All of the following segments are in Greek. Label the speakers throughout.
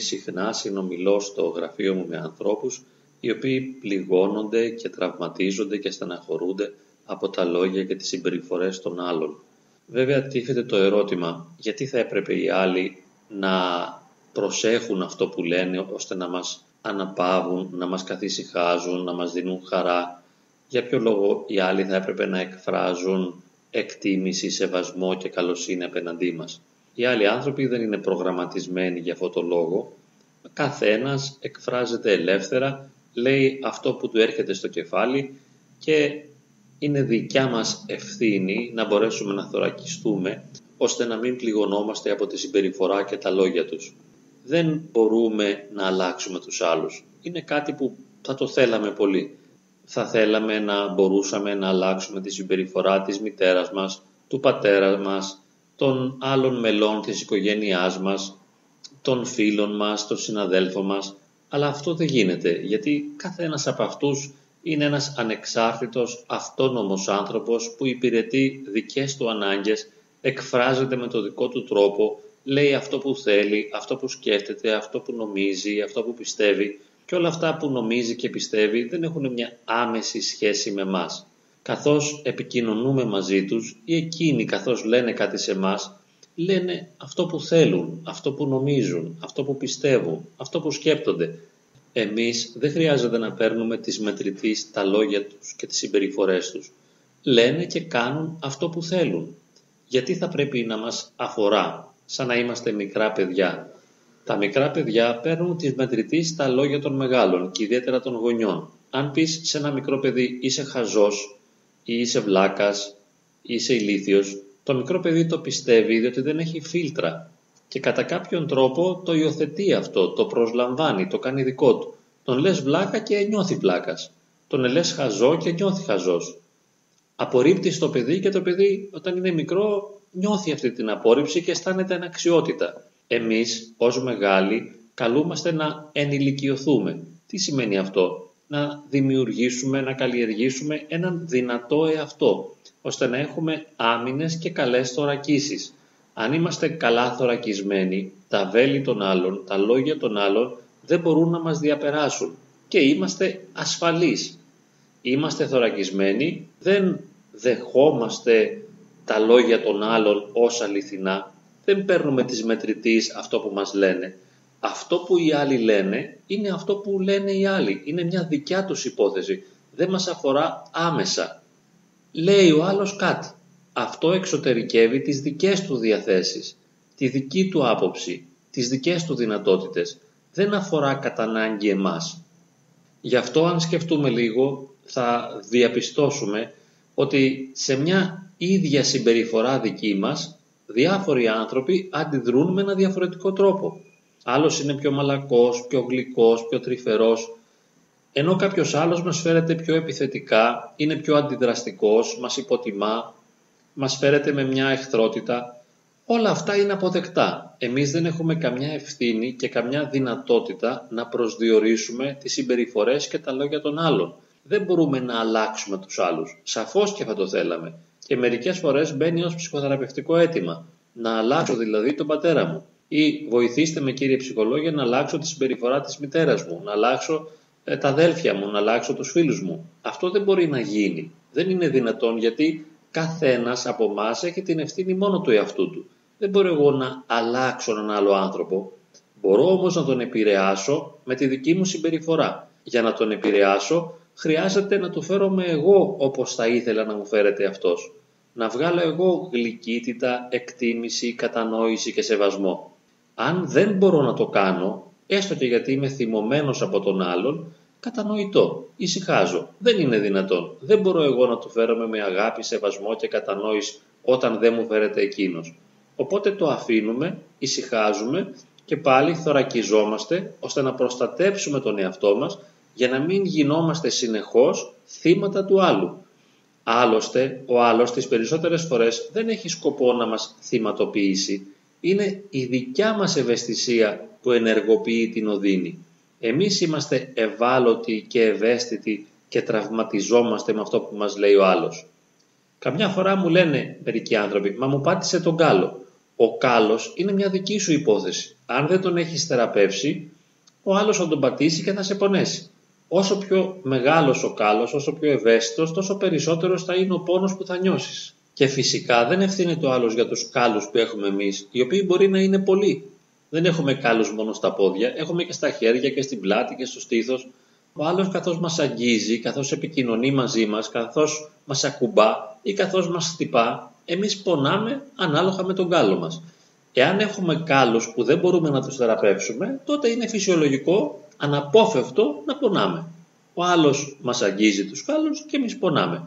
Speaker 1: συχνά συνομιλώ στο γραφείο μου με ανθρώπους οι οποίοι πληγώνονται και τραυματίζονται και στεναχωρούνται από τα λόγια και τις συμπεριφορές των άλλων. Βέβαια τίθεται το ερώτημα γιατί θα έπρεπε οι άλλοι να προσέχουν αυτό που λένε ώστε να μας αναπαύουν, να μας καθησυχάζουν, να μας δίνουν χαρά; Για ποιο λόγο οι άλλοι θα έπρεπε να εκφράζουν εκτίμηση, σεβασμό και καλοσύνη απέναντί μας; Οι άλλοι άνθρωποι δεν είναι προγραμματισμένοι για αυτό το λόγο. Καθένας εκφράζεται ελεύθερα, λέει αυτό που του έρχεται στο κεφάλι και είναι δικιά μας ευθύνη να μπορέσουμε να θωρακιστούμε ώστε να μην πληγωνόμαστε από τη συμπεριφορά και τα λόγια τους. Δεν μπορούμε να αλλάξουμε τους άλλους. Είναι κάτι που θα το θέλαμε πολύ. Θα θέλαμε να μπορούσαμε να αλλάξουμε τη συμπεριφορά της μητέρας μας, του πατέρας μας, των άλλων μελών της οικογένειάς μας, των φίλων μας, των συναδέλφων μας, αλλά αυτό δεν γίνεται γιατί κάθε ένας από αυτούς είναι ένας ανεξάρτητος αυτόνομος άνθρωπος που υπηρετεί δικές του ανάγκες, εκφράζεται με το δικό του τρόπο, λέει αυτό που θέλει, αυτό που σκέφτεται, αυτό που νομίζει, αυτό που πιστεύει και όλα αυτά που νομίζει και πιστεύει δεν έχουν μια άμεση σχέση με μας. Καθώς επικοινωνούμε μαζί τους ή εκείνοι καθώς λένε κάτι σε μας, λένε αυτό που θέλουν, αυτό που νομίζουν, αυτό που πιστεύουν, αυτό που σκέπτονται. Εμείς δεν χρειάζεται να παίρνουμε τις μετρητής τα λόγια τους και τις συμπεριφορές τους. Λένε και κάνουν αυτό που θέλουν. Γιατί θα πρέπει να μας αφορά, σαν να είμαστε μικρά παιδιά. Τα μικρά παιδιά παίρνουν τις μετρητής τα λόγια των μεγάλων και ιδιαίτερα των γονιών. Αν πεις σε ένα μικρό παιδί είσαι χαζός ή είσαι βλάκας ή είσαι ηλίθιος, το μικρό παιδί το πιστεύει διότι δεν έχει φίλτρα και κατά κάποιον τρόπο το υιοθετεί αυτό, το προσλαμβάνει, το κάνει δικό του. Τον λες βλάκα και νιώθει βλάκας. Τον λες χαζό και νιώθει χαζός. Απορρίπτεις το παιδί και το παιδί όταν είναι μικρό νιώθει αυτή την απόρριψη και αισθάνεται αναξιότητα. Εμείς ως μεγάλοι καλούμαστε να ενηλικιωθούμε. Τι σημαίνει αυτό; Να δημιουργήσουμε, να καλλιεργήσουμε έναν δυνατό εαυτό, ώστε να έχουμε άμυνες και καλές θωρακίσεις. Αν είμαστε καλά θωρακισμένοι, τα βέλη των άλλων, τα λόγια των άλλων δεν μπορούν να μας διαπεράσουν και είμαστε ασφαλείς. Είμαστε θωρακισμένοι, δεν δεχόμαστε τα λόγια των άλλων ως αληθινά, δεν παίρνουμε τις μετρητής αυτό που μας λένε. Αυτό που οι άλλοι λένε είναι αυτό που λένε οι άλλοι. Είναι μια δικιά τους υπόθεση. Δεν μας αφορά άμεσα. Λέει ο άλλος κάτι αυτό εξωτερικεύει τις δικές του διαθέσεις, τη δική του άποψη, τις δικές του δυνατότητες. Δεν αφορά κατά ανάγκη εμάς. Γι' αυτό αν σκεφτούμε λίγο θα διαπιστώσουμε ότι σε μια ίδια συμπεριφορά δική μας διάφοροι άνθρωποι αντιδρούν με ένα διαφορετικό τρόπο. Άλλος είναι πιο μαλακός, πιο γλυκός, πιο τρυφερός, ενώ κάποιος άλλος μας φέρεται πιο επιθετικά, είναι πιο αντιδραστικός, μας υποτιμά, μας φέρεται με μια εχθρότητα, όλα αυτά είναι αποδεκτά. Εμείς δεν έχουμε καμιά ευθύνη και καμιά δυνατότητα να προσδιορίσουμε τις συμπεριφορές και τα λόγια των άλλων. Δεν μπορούμε να αλλάξουμε τους άλλους. Σαφώς και θα το θέλαμε. Και μερικές φορές μπαίνει ως ψυχοθεραπευτικό αίτημα. Να αλλάξω δηλαδή τον πατέρα μου. Ή βοηθήστε με κύριε ψυχολόγια να αλλάξω τη συμπεριφορά της μητέρας μου, να αλλάξω ε, τα αδέλφια μου, να αλλάξω τους φίλους μου. Αυτό δεν μπορεί να γίνει. Δεν είναι δυνατόν γιατί καθένας από εμάς έχει την ευθύνη μόνο του εαυτού του. Δεν μπορώ εγώ να αλλάξω έναν άλλο άνθρωπο. Μπορώ όμως να τον επηρεάσω με τη δική μου συμπεριφορά. Για να τον επηρεάσω χρειάζεται να του φέρομαι εγώ όπως θα ήθελα να μου φέρεται αυτός. Να βγάλω εγώ γλυκύτητα, εκτίμηση, κατανόηση και σεβασμό. Αν δεν μπορώ να το κάνω, έστω και γιατί είμαι θυμωμένος από τον άλλον, Κατανοητό. Ησυχάζω. Δεν είναι δυνατόν. Δεν μπορώ εγώ να του φέρομαι με αγάπη, σεβασμό και κατανόηση όταν δεν μου φέρεται εκείνος. Οπότε το αφήνουμε, ησυχάζουμε και πάλι θωρακιζόμαστε ώστε να προστατέψουμε τον εαυτό μας για να μην γινόμαστε συνεχώς θύματα του άλλου. Άλλωστε, ο άλλος τις περισσότερες φορές δεν έχει σκοπό να μας θυματοποιήσει. Είναι η δικιά μας ευαισθησία που ενεργοποιεί την οδύνη. Εμείς είμαστε ευάλωτοι και ευαίσθητοι και τραυματιζόμαστε με αυτό που μας λέει ο άλλος. Καμιά φορά μου λένε μερικοί άνθρωποι, μα μου πάτησε τον κάλο. ο κάλος είναι μια δική σου υπόθεση. Αν δεν τον έχεις θεραπεύσει, ο άλλος θα τον πατήσει και θα σε πονέσει. Όσο πιο μεγάλος ο κάλος, όσο πιο ευαίσθητος, τόσο περισσότερος θα είναι ο πόνος που θα νιώσεις. Και φυσικά δεν ευθύνεται ο άλλος για τους κάλους που έχουμε εμείς, οι οποίοι μπορεί να είναι πολλοί. Δεν έχουμε κάλους μόνο στα πόδια, έχουμε και στα χέρια και στην πλάτη και στο στήθος. Ο άλλος καθώς μας αγγίζει, καθώς επικοινωνεί μαζί μας, καθώς μας ακουμπά ή καθώς μας χτυπά, εμείς πονάμε ανάλογα με τον κάλο μας. Εάν έχουμε κάλους που δεν μπορούμε να τους θεραπεύσουμε, τότε είναι φυσιολογικό, αναπόφευκτο να πονάμε. Ο άλλος μας αγγίζει τους κάλους και εμείς πονάμε.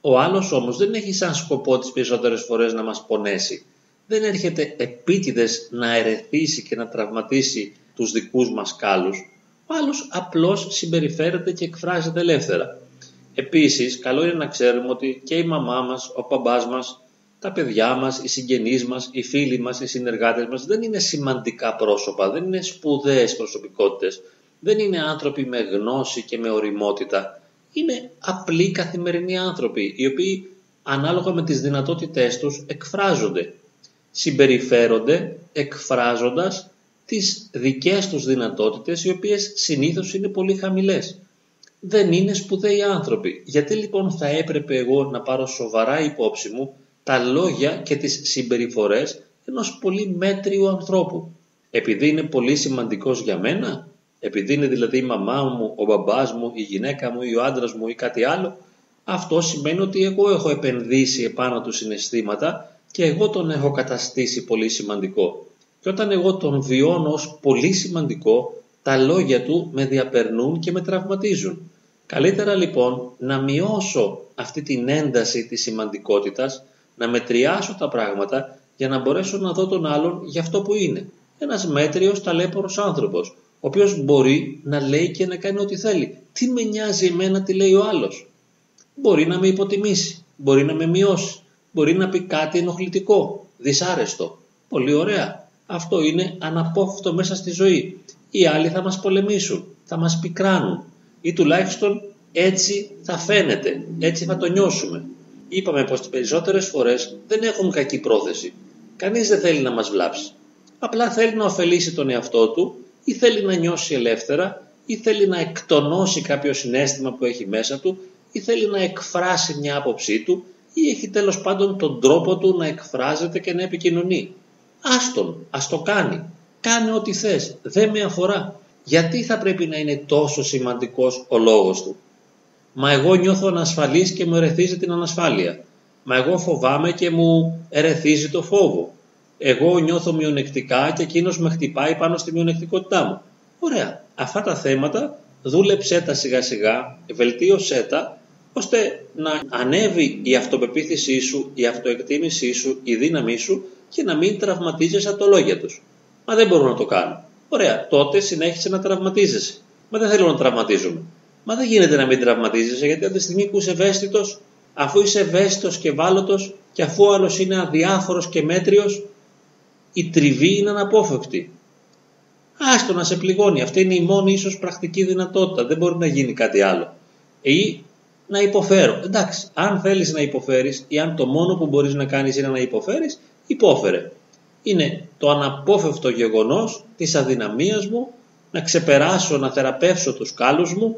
Speaker 1: Ο άλλος όμως δεν έχει σαν σκοπό τις περισσότερες φορές να μας πονέσει. Δεν έρχεται επίτηδες να ερεθίσει και να τραυματίσει τους δικούς μας κάλους. Ο άλλος απλώς συμπεριφέρεται και εκφράζεται ελεύθερα. Επίσης, καλό είναι να ξέρουμε ότι και η μαμά μας, ο παμπάς μας, τα παιδιά μας, οι συγγενείς μας, οι φίλοι μας, οι συνεργάτες μας δεν είναι σημαντικά πρόσωπα, δεν είναι σπουδαίες προσωπικότητες, δεν είναι άνθρωποι με γνώση και με οριμότητα. Είναι απλοί καθημερινοί άνθρωποι, οι οποίοι ανάλογα με τις δυνατότητές τους εκφράζονται. Συμπεριφέρονται εκφράζοντας τις δικές τους δυνατότητες, οι οποίες συνήθως είναι πολύ χαμηλές. Δεν είναι σπουδαίοι άνθρωποι. Γιατί λοιπόν θα έπρεπε εγώ να πάρω σοβαρά υπόψη μου τα λόγια και τις συμπεριφορές ενός πολύ μέτριου ανθρώπου; Επειδή είναι πολύ σημαντικός για μένα, επειδή είναι δηλαδή η μαμά μου, ο μπαμπάς μου, η γυναίκα μου ή ο άντρας μου ή κάτι άλλο, αυτό σημαίνει ότι εγώ έχω επενδύσει επάνω του συναισθήματα και εγώ τον έχω καταστήσει πολύ σημαντικό. Και όταν εγώ τον βιώνω ως πολύ σημαντικό, τα λόγια του με διαπερνούν και με τραυματίζουν. Καλύτερα λοιπόν να μειώσω αυτή την ένταση της σημαντικότητας να μετριάσω τα πράγματα για να μπορέσω να δω τον άλλον για αυτό που είναι. Ένας μέτριος ταλέπορος άνθρωπος, ο οποίος μπορεί να λέει και να κάνει ό,τι θέλει. Τι με νοιάζει εμένα τι λέει ο άλλος. Μπορεί να με υποτιμήσει, μπορεί να με μειώσει, μπορεί να πει κάτι ενοχλητικό, δυσάρεστο. Πολύ ωραία. Αυτό είναι αναπόφευκτο μέσα στη ζωή. Οι άλλοι θα μας πολεμήσουν, θα μας πικράνουν ή τουλάχιστον έτσι θα φαίνεται, έτσι θα το νιώσουμε είπαμε πως τις περισσότερες φορές δεν έχουν κακή πρόθεση. Κανείς δεν θέλει να μας βλάψει. Απλά θέλει να ωφελήσει τον εαυτό του ή θέλει να νιώσει ελεύθερα ή θέλει να εκτονώσει κάποιο συνέστημα που έχει μέσα του ή θέλει να εκφράσει μια άποψή του ή έχει τέλος πάντων τον τρόπο του να εκφράζεται και να επικοινωνεί. Άστον, ας το κάνει. Κάνε ό,τι θες. Δεν με αφορά. Γιατί θα πρέπει να είναι τόσο σημαντικός ο λόγος του; Μα εγώ νιώθω ανασφαλής και μου ερεθίζει την ανασφάλεια. Μα εγώ φοβάμαι και μου ερεθίζει το φόβο. Εγώ νιώθω μειονεκτικά και εκείνος με χτυπάει πάνω στη μειονεκτικότητά μου. Ωραία. Αυτά τα θέματα δούλεψέ τα σιγά σιγά, βελτίωσέ τα, ώστε να ανέβει η αυτοπεποίθησή σου, η αυτοεκτίμησή σου, η δύναμή σου και να μην τραυματίζεσαι από το λόγια τους. Μα δεν μπορώ να το κάνω. Ωραία, τότε συνέχισε να τραυματίζεσαι. Μα δεν θέλω να τραυματίζομαι. Μα δεν γίνεται να μην τραυματίζεσαι γιατί από τη στιγμή που είσαι ευαίσθητος, αφού είσαι ευαίσθητος και ευάλωτος και αφού ο άλλος είναι αδιάφορος και μέτριος, η τριβή είναι αναπόφευκτη. Άστο να σε πληγώνει. Αυτή είναι η μόνη ίσως πρακτική δυνατότητα. Δεν μπορεί να γίνει κάτι άλλο. Ή να υποφέρω. Εντάξει, αν θέλεις να υποφέρεις ή αν το μόνο που μπορείς να κάνεις είναι να υποφέρεις, υπόφερε. Είναι το αναπόφευκτο γεγονός της αδυναμίας μου να ξεπεράσω, να θεραπεύσω τους κάλους μου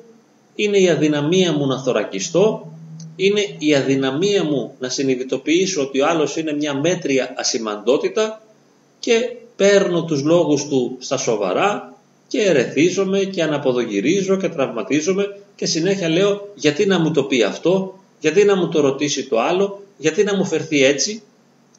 Speaker 1: είναι η αδυναμία μου να θωρακιστώ, είναι η αδυναμία μου να συνειδητοποιήσω ότι ο άλλος είναι μια μέτρια ασημαντότητα και παίρνω τους λόγους του στα σοβαρά και ερεθίζομαι και αναποδογυρίζω και τραυματίζομαι και συνέχεια λέω γιατί να μου το πει αυτό, γιατί να μου το ρωτήσει το άλλο, γιατί να μου φερθεί έτσι;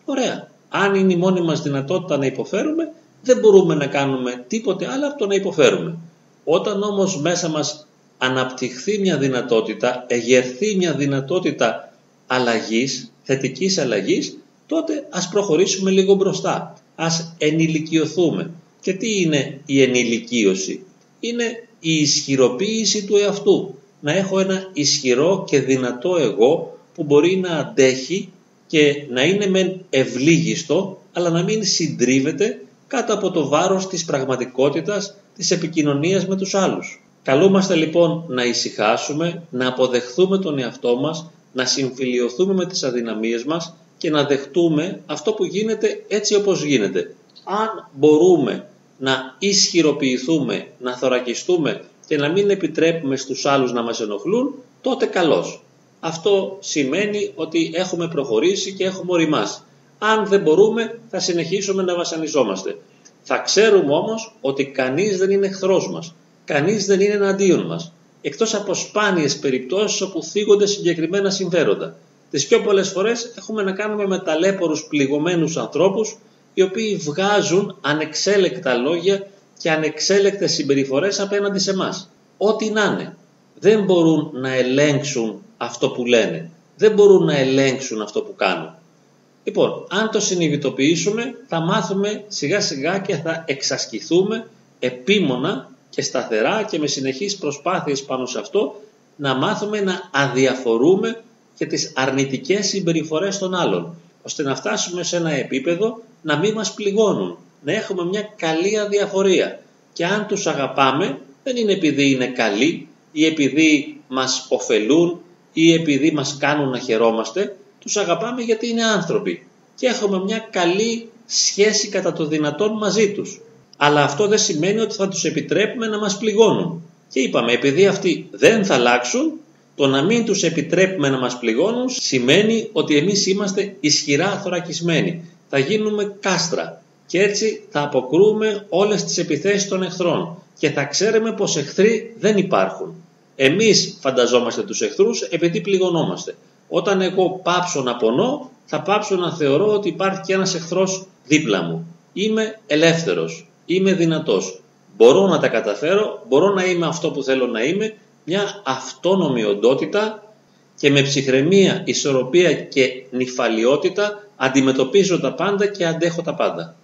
Speaker 1: Ωραία. Αν είναι η μόνη μας δυνατότητα να υποφέρουμε, δεν μπορούμε να κάνουμε τίποτε άλλο από το να υποφέρουμε. Όταν όμως μέσα μας αναπτυχθεί μια δυνατότητα, εγερθεί μια δυνατότητα αλλαγής, θετικής αλλαγής, τότε ας προχωρήσουμε λίγο μπροστά. Ας ενηλικιωθούμε. Και τι είναι η ενηλικίωση; Είναι η ισχυροποίηση του εαυτού. Να έχω ένα ισχυρό και δυνατό εγώ που μπορεί να αντέχει και να είναι μεν ευλίγιστο, αλλά να μην συντρίβεται κάτω από το βάρος της πραγματικότητας της επικοινωνίας με τους άλλους. Καλούμαστε λοιπόν να ησυχάσουμε, να αποδεχθούμε τον εαυτό μας, να συμφιλιωθούμε με τις αδυναμίες μας και να δεχτούμε αυτό που γίνεται έτσι όπως γίνεται. Αν μπορούμε να ισχυροποιηθούμε, να θωρακιστούμε και να μην επιτρέπουμε στους άλλους να μας ενοχλούν, τότε καλώς. Αυτό σημαίνει ότι έχουμε προχωρήσει και έχουμε οριμάσει. Αν δεν μπορούμε θα συνεχίσουμε να βασανιζόμαστε. Θα ξέρουμε όμως ότι κανείς δεν είναι εχθρός μας. Κανείς δεν είναι εναντίον μας. Εκτός από σπάνιες περιπτώσεις όπου θίγονται συγκεκριμένα συμφέροντα. Τις πιο πολλές φορές έχουμε να κάνουμε με ταλέπορους πληγωμένους ανθρώπους οι οποίοι βγάζουν ανεξέλεκτα λόγια και ανεξέλεκτες συμπεριφορές απέναντι σε μας. Ό,τι να είναι. Δεν μπορούν να ελέγξουν αυτό που λένε. Δεν μπορούν να ελέγξουν αυτό που κάνουν. Λοιπόν, αν το συνειδητοποιήσουμε θα μάθουμε σιγά σιγά και θα εξασκηθούμε επίμονα και σταθερά και με συνεχείς προσπάθειες πάνω σε αυτό να μάθουμε να αδιαφορούμε και τις αρνητικές συμπεριφορές των άλλων ώστε να φτάσουμε σε ένα επίπεδο να μην μας πληγώνουν, να έχουμε μια καλή αδιαφορία και αν τους αγαπάμε δεν είναι επειδή είναι καλοί ή επειδή μας ωφελούν ή επειδή μας κάνουν να χαιρόμαστε, τους αγαπάμε γιατί είναι άνθρωποι και έχουμε μια καλή σχέση κατά το δυνατόν μαζί τους. Αλλά αυτό δεν σημαίνει ότι θα τους επιτρέπουμε να μας πληγώνουν. Και είπαμε, επειδή αυτοί δεν θα αλλάξουν, το να μην τους επιτρέπουμε να μας πληγώνουν σημαίνει ότι εμείς είμαστε ισχυρά θωρακισμένοι. Θα γίνουμε κάστρα και έτσι θα αποκρούμε όλες τις επιθέσεις των εχθρών και θα ξέρουμε πως εχθροί δεν υπάρχουν. Εμείς φανταζόμαστε τους εχθρούς επειδή πληγωνόμαστε. Όταν εγώ πάψω να πονώ, θα πάψω να θεωρώ ότι υπάρχει και ένας εχθρός δίπλα μου. Είμαι ελεύθερος, είμαι δυνατός. Μπορώ να τα καταφέρω, μπορώ να είμαι αυτό που θέλω να είμαι, μια αυτόνομη οντότητα και με ψυχραιμία, ισορροπία και νυφαλιότητα αντιμετωπίζω τα πάντα και αντέχω τα πάντα.